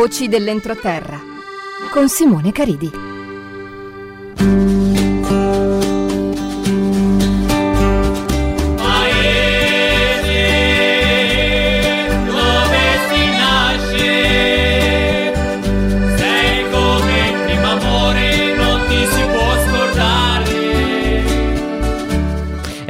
Voci dell'entroterra con Simone Caridi.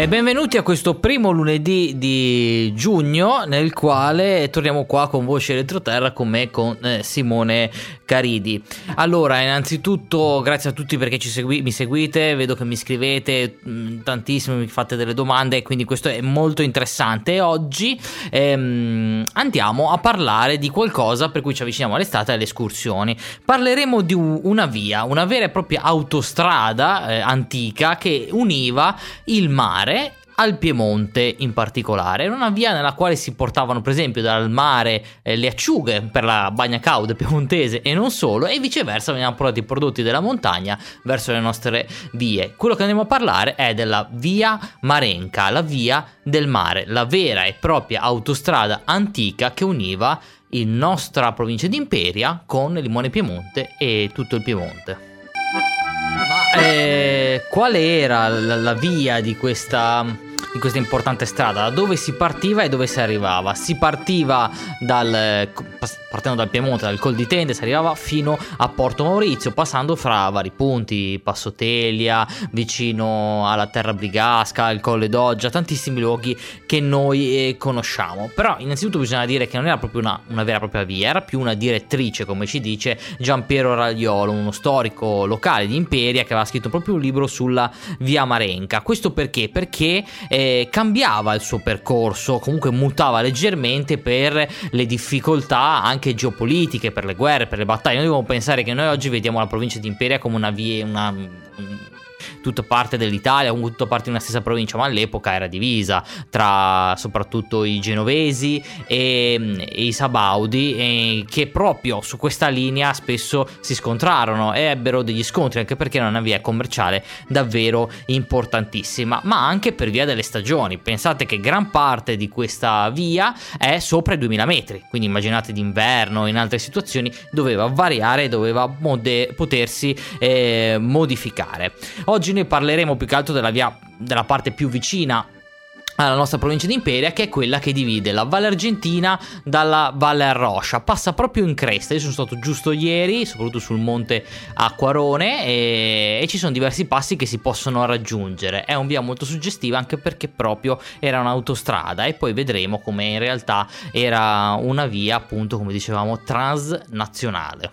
E benvenuti a questo primo lunedì di giugno nel quale torniamo qua con Voce Elettroterra con me, con eh, Simone Caridi. Allora, innanzitutto grazie a tutti perché segui- mi seguite, vedo che mi scrivete mh, mm, tantissimo, mi fate delle domande, quindi questo è molto interessante. Oggi ehm, andiamo a parlare di qualcosa per cui ci avviciniamo all'estate e alle escursioni. Parleremo di un, una via, una vera e propria autostrada eh, antica che univa il mare mare al Piemonte in particolare. Era una via nella quale si portavano, per esempio, dal mare eh, le acciughe per la bagna cauda piemontese e non solo, e viceversa venivano portati i prodotti della montagna verso le nostre vie. Quello che andiamo a parlare è della via Marenca, la via del mare, la vera e propria autostrada antica che univa la nostra provincia di Imperia con Limone Piemonte e tutto il Piemonte. Eh, qual era la, la via di questa di questa importante strada, da dove si partiva e dove si arrivava. Si partiva dal, partendo dal Piemonte, dal Col di Tende, si arrivava fino a Porto Maurizio, passando fra vari punti, Passotelia, vicino alla Terra Brigasca, il Colle d'Oggia, tantissimi luoghi che noi eh, conosciamo. Però innanzitutto bisogna dire che non era proprio una, una vera e propria via, era più una direttrice, come ci dice Giampiero Ragliolo, uno storico locale di Imperia che aveva scritto proprio un libro sulla via Marenca. Questo perché? Perché eh, cambiava il suo percorso, comunque mutava leggermente per le difficoltà anche geopolitiche, per le guerre, per le battaglie. Noi dobbiamo pensare che noi oggi vediamo la provincia di Imperia come una via, una, tutta parte dell'Italia, comunque tutta parte di una stessa provincia, ma all'epoca era divisa tra soprattutto i genovesi e, e i sabaudi, e che proprio su questa linea spesso si scontrarono e ebbero degli scontri, anche perché era una via commerciale davvero importantissima, ma anche per via delle stagioni. Pensate che gran parte di questa via è sopra i 2000 metri, quindi immaginate d'inverno, in altre situazioni doveva variare, doveva mode- potersi eh, modificare. Oggi Oggi noi parleremo più che altro della via, della parte più vicina alla nostra provincia di Imperia che è quella che divide la Valle Argentina dalla Valle Arroscia. Passa proprio in cresta. Io sono stato giusto ieri soprattutto sul monte Acquarone e, e, ci sono diversi passi che si possono raggiungere. È un via molto suggestiva anche perché proprio era un'autostrada e poi vedremo come in realtà era una via appunto come dicevamo transnazionale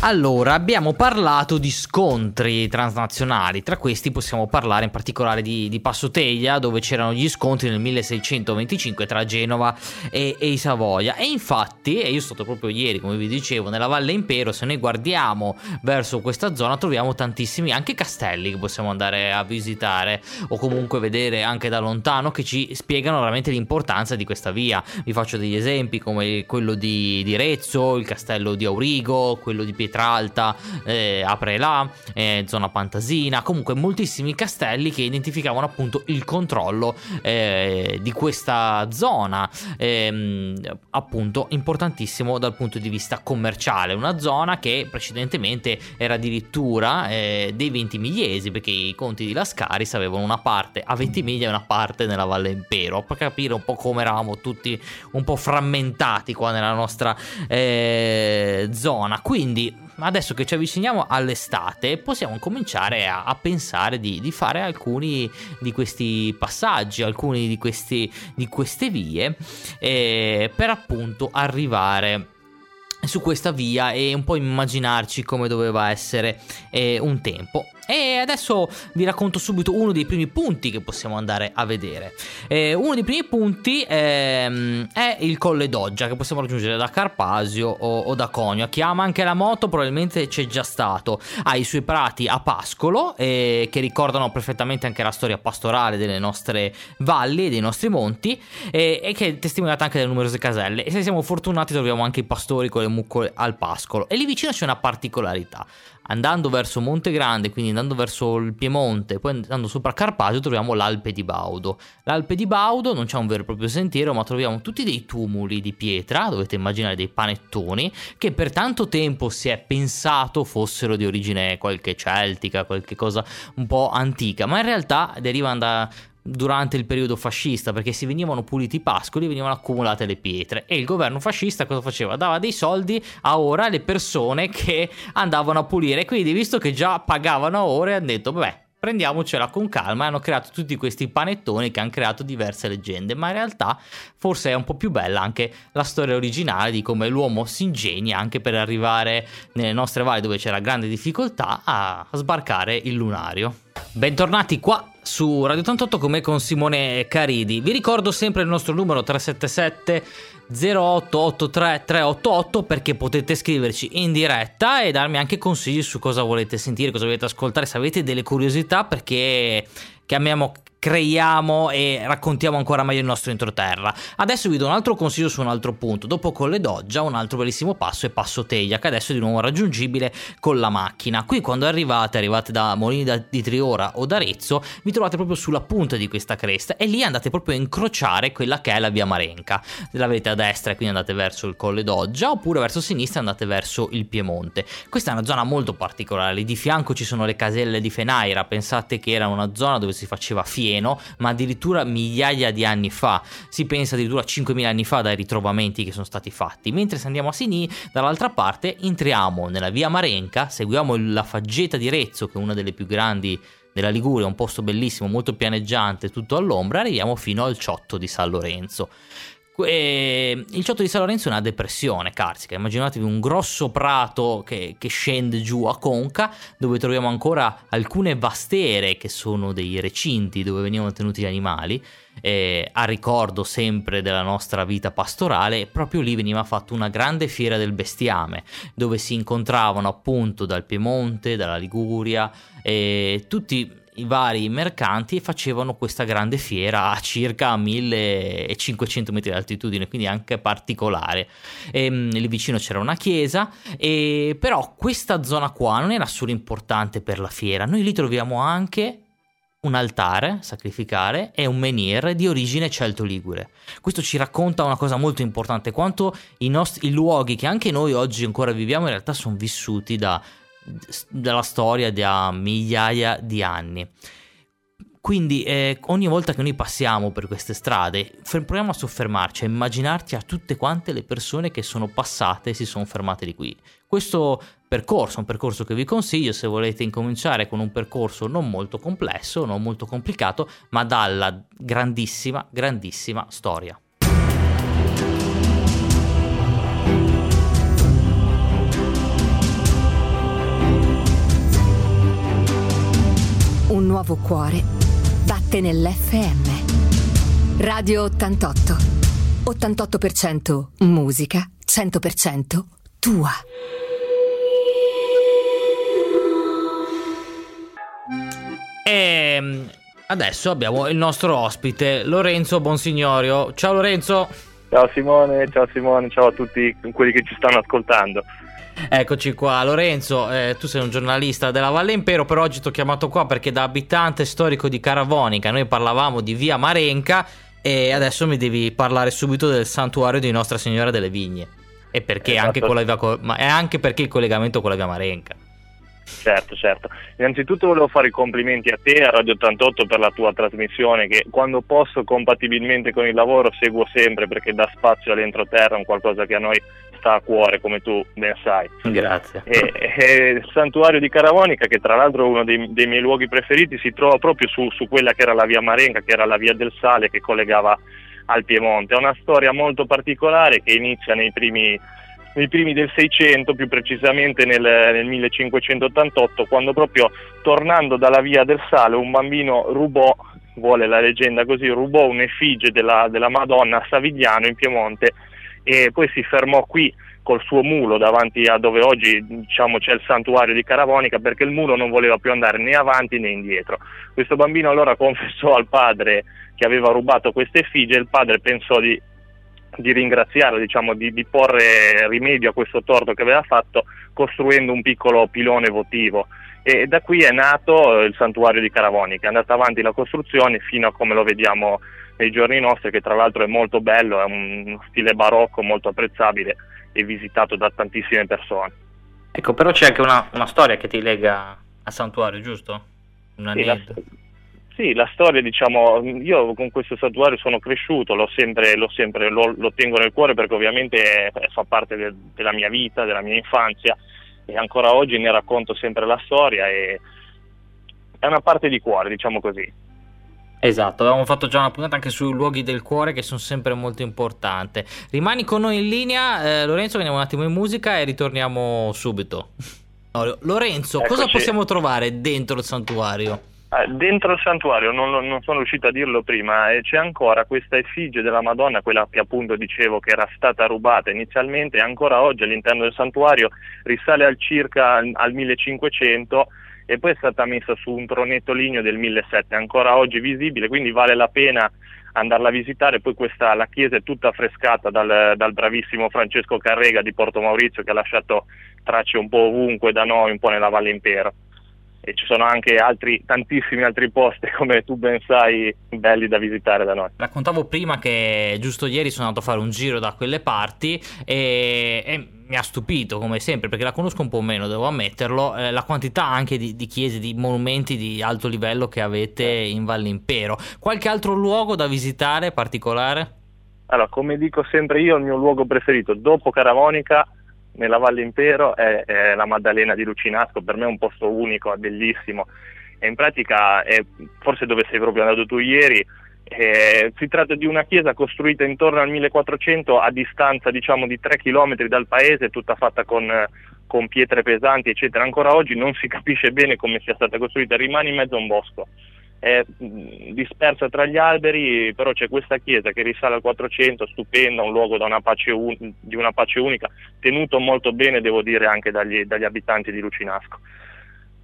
Allora, abbiamo parlato di scontri transnazionali, tra questi possiamo parlare in particolare di, di Passoteglia, dove c'erano gli scontri nel 1625 tra Genova e, e, i Savoia. E infatti, e io sono stato proprio ieri, come vi dicevo, nella Valle Impero, se noi guardiamo verso questa zona troviamo tantissimi anche castelli che possiamo andare a visitare o comunque vedere anche da lontano che ci spiegano veramente l'importanza di questa via. Vi faccio degli esempi come quello di, di Rezzo, il castello di Aurigo, quello di Pietrangelo Pietralta, eh, Aprelà, eh, zona Pantasina, comunque moltissimi castelli che identificavano appunto il controllo eh, di questa zona, ehm, appunto importantissimo dal punto di vista commerciale, una zona che precedentemente era addirittura eh, dei Ventimigliesi, perché i conti di Lascaris avevano una parte a Ventimiglia e una parte nella Valle Impero, per capire un po' come eravamo tutti un po' frammentati qua nella nostra eh, zona. Quindi adesso che ci avviciniamo all'estate possiamo cominciare a, a pensare di, di, fare alcuni di questi passaggi, alcuni di, di queste vie eh, per appunto arrivare su questa via e un po' immaginarci come doveva essere eh, un tempo. E adesso vi racconto subito uno dei primi punti che possiamo andare a vedere. Eh, uno dei primi punti ehm, è il Colle d'Oggia che possiamo raggiungere da Carpasio o, o, da Conio. Chi ama anche la moto probabilmente c'è già stato. Ha i suoi prati a Pascolo eh, che ricordano perfettamente anche la storia pastorale delle nostre valli e dei nostri monti eh, e che è testimoniata anche dalle numerose caselle. E se siamo fortunati troviamo anche i pastori con le le mucche al pascolo. E lì vicino c'è una particolarità andando verso Monte Grande, quindi andando verso il Piemonte, poi andando sopra Carpagio, troviamo l'Alpe di Baudo. L'Alpe di Baudo non c'è un vero e proprio sentiero, ma troviamo tutti dei tumuli di pietra, dovete immaginare dei panettoni, che per tanto tempo si è pensato fossero di origine qualche celtica, qualche cosa un po' antica, ma in realtà derivano da durante il periodo fascista perché si venivano puliti i pascoli venivano accumulate le pietre. E il governo fascista cosa faceva? Dava dei soldi a ora alle persone che andavano a pulire. Quindi visto che già pagavano a ore hanno detto beh prendiamocela con calma. E hanno creato tutti questi panettoni che hanno creato diverse leggende. Ma in realtà forse è un po' più bella anche la storia originale di come l'uomo si ingegna anche per arrivare nelle nostre valli dove c'era grande difficoltà a sbarcare il lunario bentornati qua su Radio 88 come con Simone Caridi. Vi ricordo sempre il nostro numero 377 0883 388 perché potete scriverci in diretta e darmi anche consigli su cosa volete sentire, cosa volete ascoltare, se avete delle curiosità perché chiamiamo creiamo e raccontiamo ancora meglio il nostro entroterra. Adesso vi do un altro consiglio su un altro punto. Dopo Colle Doggia, un altro bellissimo passo è Passo Teglia, che adesso è di nuovo raggiungibile con la macchina. Qui quando arrivate, arrivate da Molini di Triora o da Arezzo, vi trovate proprio sulla punta di questa cresta e lì andate proprio a incrociare quella che è la via Marenca. L'avete a destra e quindi andate verso il Colle Doggia, oppure verso sinistra andate verso il Piemonte. Questa è una zona molto particolare. Lì di fianco ci sono le caselle di Fenaira. Pensate che era una zona dove si faceva fiera pieno, ma addirittura migliaia di anni fa. Si pensa addirittura a 5.000 anni fa dai ritrovamenti che sono stati fatti. Mentre se andiamo a Sini, dall'altra parte, entriamo nella via Marenca, seguiamo la faggeta di Rezzo, che è una delle più grandi della Liguria, un posto bellissimo, molto pianeggiante, tutto all'ombra, arriviamo fino al ciotto di San Lorenzo. E il ciotto di San Lorenzo è una depressione carsica. Immaginatevi un grosso prato che, che, scende giù a Conca, dove troviamo ancora alcune vastere che sono dei recinti dove venivano tenuti gli animali. Eh, a ricordo sempre della nostra vita pastorale, proprio lì veniva fatta una grande fiera del bestiame, dove si incontravano appunto dal Piemonte, dalla Liguria, eh, tutti i vari mercanti facevano questa grande fiera a circa 1500 metri di altitudine, quindi anche particolare. E, ehm, lì vicino c'era una chiesa, e, però questa zona qua non era solo importante per la fiera, noi lì troviamo anche un altare sacrificare e un menhir di origine celto-ligure. Questo ci racconta una cosa molto importante, quanto i, nostri, i luoghi che anche noi oggi ancora viviamo in realtà sono vissuti da della storia da migliaia di anni. Quindi eh, ogni volta che noi passiamo per queste strade, proviamo a soffermarci, a immaginarci a tutte quante le persone che sono passate e si sono fermate di qui. Questo percorso è un percorso che vi consiglio se volete incominciare con un percorso non molto complesso, non molto complicato, ma dalla grandissima, grandissima storia. Nuovo cuore batte nell'FM. Radio 88. 88% musica, 100% tua. E ehm, adesso abbiamo il nostro ospite, Lorenzo Bonsignorio. Ciao Lorenzo. Ciao Simone, ciao Simone, ciao a tutti quelli che ci stanno ascoltando. Eccoci qua, Lorenzo, eh, tu sei un giornalista della Valle Impero, però oggi ti ho chiamato qua perché da abitante storico di Caravonica noi parlavamo di via Marenca e adesso mi devi parlare subito del santuario di Nostra Signora delle Vigne. E perché esatto. anche, con la via, ma è anche perché il collegamento con la via Marenca. Certo, certo. Innanzitutto volevo fare i complimenti a te e a Radio 88 per la tua trasmissione che quando posso compatibilmente con il lavoro seguo sempre perché dà spazio all'entroterra, un qualcosa che a noi sta a cuore come tu ben sai. Grazie. E, e il santuario di Caravonica che tra l'altro è uno dei, dei miei luoghi preferiti si trova proprio su, su quella che era la via Marenca, che era la via del Sale che collegava al Piemonte. È una storia molto particolare che inizia nei primi nei primi del 600, più precisamente nel, nel 1588, quando proprio tornando dalla via del Sale un bambino rubò vuole la leggenda così, rubò un'effigie della, della, Madonna a Savigliano in Piemonte e poi si fermò qui col suo mulo davanti a dove oggi diciamo, c'è il santuario di Caravonica perché il mulo non voleva più andare né avanti né indietro. Questo bambino allora confessò al padre che aveva rubato queste effigie, il padre pensò di di ringraziarlo, diciamo, di, di, porre rimedio a questo torto che aveva fatto costruendo un piccolo pilone votivo. E da qui è nato il santuario di Caravoni, che è andata avanti la costruzione fino a come lo vediamo nei giorni nostri, che tra l'altro è molto bello, è un stile barocco molto apprezzabile e visitato da tantissime persone. Ecco, però c'è anche una, una storia che ti lega al santuario, giusto? Un sì, sì, la storia, diciamo, io con questo santuario sono cresciuto, l'ho sempre, l'ho sempre lo, lo, tengo nel cuore perché ovviamente fa parte de, della mia vita, della mia infanzia e ancora oggi ne racconto sempre la storia e è una parte di cuore, diciamo così. Esatto, avevamo fatto già una puntata anche sui luoghi del cuore che sono sempre molto importanti. Rimani con noi in linea, eh, Lorenzo, veniamo un attimo in musica e ritorniamo subito. Lorenzo, Eccoci. cosa possiamo trovare dentro il santuario? Eh, dentro il santuario, non, non, sono riuscito a dirlo prima, eh, c'è ancora questa effigie della Madonna, quella che appunto dicevo che era stata rubata inizialmente ancora oggi all'interno del santuario risale al circa al 1500 e poi è stata messa su un tronetto ligneo del 1700, ancora oggi visibile, quindi vale la pena andarla a visitare. Poi questa, la chiesa è tutta affrescata dal, dal, bravissimo Francesco Carrega di Porto Maurizio che ha lasciato tracce un po' ovunque da noi, un po' nella Valle Impero e ci sono anche altri, tantissimi altri posti, come tu ben sai, belli da visitare da noi. Raccontavo prima che giusto ieri sono andato a fare un giro da quelle parti e, e mi ha stupito come sempre, perché la conosco un po' meno, devo ammetterlo, eh, la quantità anche di, di, chiese, di monumenti di alto livello che avete in Valle Impero. Qualche altro luogo da visitare particolare? Allora, come dico sempre io, il mio luogo preferito dopo Caravonica nella Valle Impero è, è, la Maddalena di Lucinasco, per me è un posto unico, bellissimo. E in pratica è forse dove sei proprio andato tu ieri, eh, si tratta di una chiesa costruita intorno al 1400 a distanza diciamo di 3 km dal paese, tutta fatta con, con pietre pesanti eccetera, ancora oggi non si capisce bene come sia stata costruita, rimane in mezzo a un bosco è dispersa tra gli alberi, però c'è questa chiesa che risale al 400, stupenda, un luogo una un, di una pace unica, tenuto molto bene, devo dire, anche dagli, dagli abitanti di Lucinasco.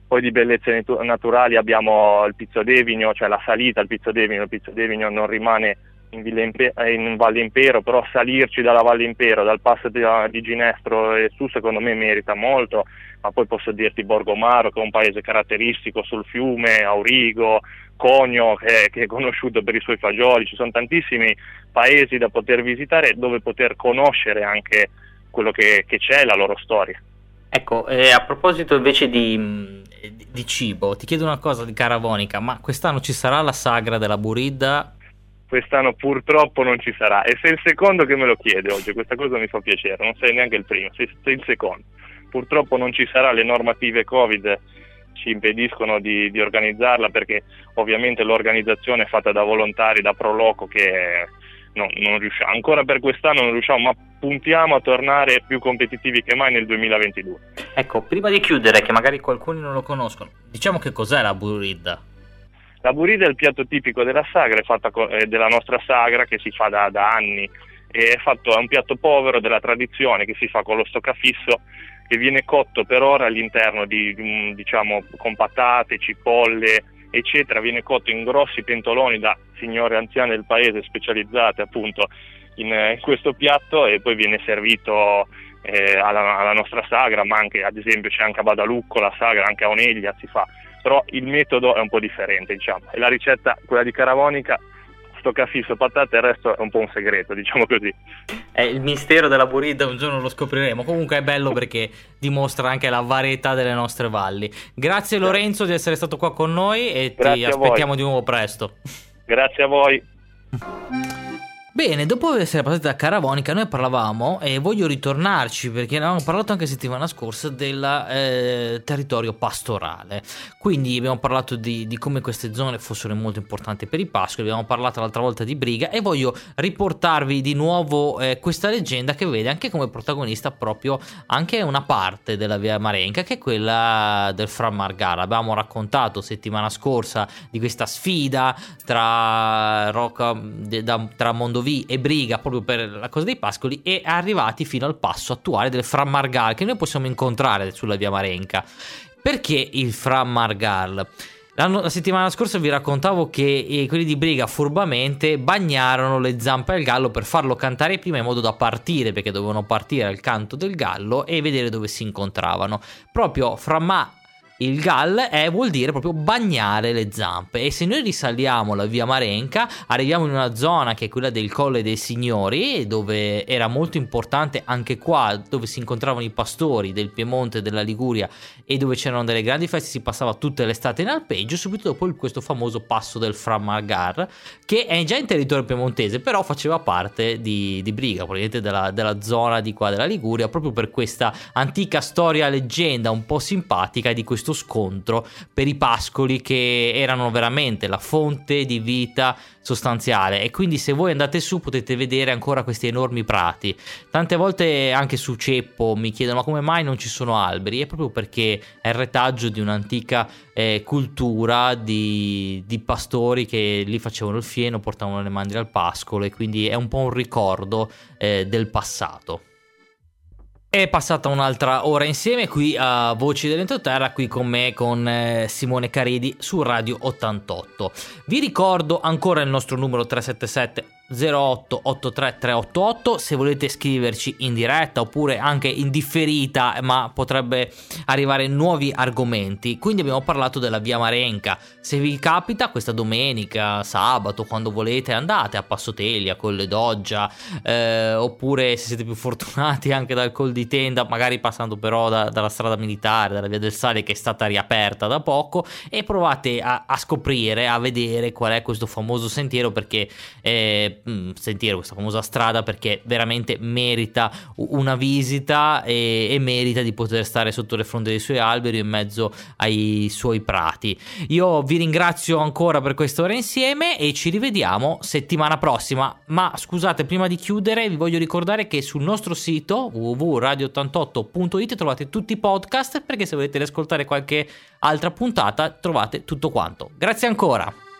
Poi di bellezze naturali abbiamo il Pizzo d'Evigno, cioè la salita al Pizzo d'Evigno, il Pizzo d'Evigno non rimane in, Impe- in, Valle Impero, però salirci dalla Valle Impero, dal passo di, di Ginestro e su, secondo me merita molto, ma poi posso dirti Borgomaro, che è un paese caratteristico sul fiume, Aurigo, Conio che, che, è conosciuto per i suoi fagioli, ci sono tantissimi paesi da poter visitare dove poter conoscere anche quello che, che c'è, la loro storia. Ecco, eh, a proposito invece di, di, cibo, ti chiedo una cosa di Caravonica, ma quest'anno ci sarà la sagra della Buridda? Quest'anno purtroppo non ci sarà e sei il secondo che me lo chiede oggi, questa cosa mi fa piacere, non sei neanche il primo, sei, sei il secondo. Purtroppo non ci sarà, le normative Covid ci impediscono di, di organizzarla perché ovviamente l'organizzazione è fatta da volontari, da Proloco che no, non riusciamo, ancora per quest'anno non riusciamo, ma puntiamo a tornare più competitivi che mai nel 2022. Ecco, prima di chiudere, che magari qualcuno non lo conoscono, diciamo che cos'è la burida? La burida è il piatto tipico della sagra, è fatta co- della nostra sagra che si fa da, da anni, è, fatto, è un piatto povero della tradizione che si fa con lo stoccafisso che viene cotto per ora all'interno di, diciamo, con patate, cipolle, eccetera, viene cotto in grossi pentoloni da signore anziane del paese specializzate appunto in, in questo piatto e poi viene servito eh, alla, alla, nostra sagra, ma anche ad esempio c'è anche a Badalucco la sagra, anche a Oneglia si fa, però il metodo è un po' differente diciamo, e la ricetta, quella di Caravonica, stoccafisso, patate, il resto è un po' un segreto, diciamo così. È il mistero della burrita, un giorno lo scopriremo. Comunque è bello perché dimostra anche la varietà delle nostre valli. Grazie Lorenzo di essere stato qua con noi e Grazie ti aspettiamo di nuovo presto. Grazie a voi. Bene, dopo essere passati da Caravonica, noi parlavamo e voglio ritornarci perché ne avevamo parlato anche settimana scorsa del eh, territorio pastorale. Quindi abbiamo parlato di, di, come queste zone fossero molto importanti per i pascoli, abbiamo parlato l'altra volta di Briga e voglio riportarvi di nuovo eh, questa leggenda che vede anche come protagonista proprio anche una parte della via Marenca che è quella del Fra Margara. Abbiamo raccontato settimana scorsa di questa sfida tra, Rocca, tra Mondovì Mondovì e Briga proprio per la cosa dei pascoli e arrivati fino al passo attuale del Fra Margal che noi possiamo incontrare sulla via Marenca. Perché il Fra Margal? la settimana scorsa vi raccontavo che eh, quelli di Briga furbamente bagnarono le zampe al gallo per farlo cantare prima in modo da partire, perché dovevano partire al canto del gallo e vedere dove si incontravano. Proprio fra Ma il gal è, vuol dire proprio bagnare le zampe. E se noi risaliamo la via Marenca arriviamo in una zona che è quella del Colle dei Signori dove era molto importante anche qua dove si incontravano i pastori del Piemonte della Liguria e dove c'erano delle grandi feste si passava tutte l'estate in alpeggio subito dopo questo famoso passo del Framargar che è già in territorio piemontese però faceva parte di, di Briga probabilmente della, della zona di qua della Liguria proprio per questa antica storia leggenda un po' simpatica di questo questo scontro per i pascoli che erano veramente la fonte di vita sostanziale e quindi se voi andate su potete vedere ancora questi enormi prati. Tante volte anche su Ceppo mi chiedono ma come mai non ci sono alberi? È proprio perché è il retaggio di un'antica eh, cultura di, di, pastori che lì facevano il fieno, portavano le mandrie al pascolo e quindi è un po' un ricordo eh, del passato. È passata un'altra ora insieme qui a Voci dell'Entroterra, qui con me, con eh, Simone Caridi su Radio 88. Vi ricordo ancora il nostro numero 377 08 83388 se volete scriverci in diretta oppure anche in differita ma potrebbe arrivare nuovi argomenti. Quindi abbiamo parlato della via Marenca. Se vi capita questa domenica sabato quando volete andate a Passotelia Colle Doggia eh, oppure se siete più fortunati anche dal Col di Tenda magari passando però da, dalla strada militare dalla via del Sale che è stata riaperta da poco e provate a, a scoprire a vedere qual è questo famoso sentiero perché eh, Mm, sentire questa famosa strada perché veramente merita una visita e, e, merita di poter stare sotto le fronde dei suoi alberi in mezzo ai suoi prati. Io vi ringrazio ancora per quest'ora insieme e ci rivediamo settimana prossima. Ma scusate, prima di chiudere vi voglio ricordare che sul nostro sito www.radio88.it trovate tutti i podcast perché se volete ascoltare qualche altra puntata trovate tutto quanto. Grazie ancora.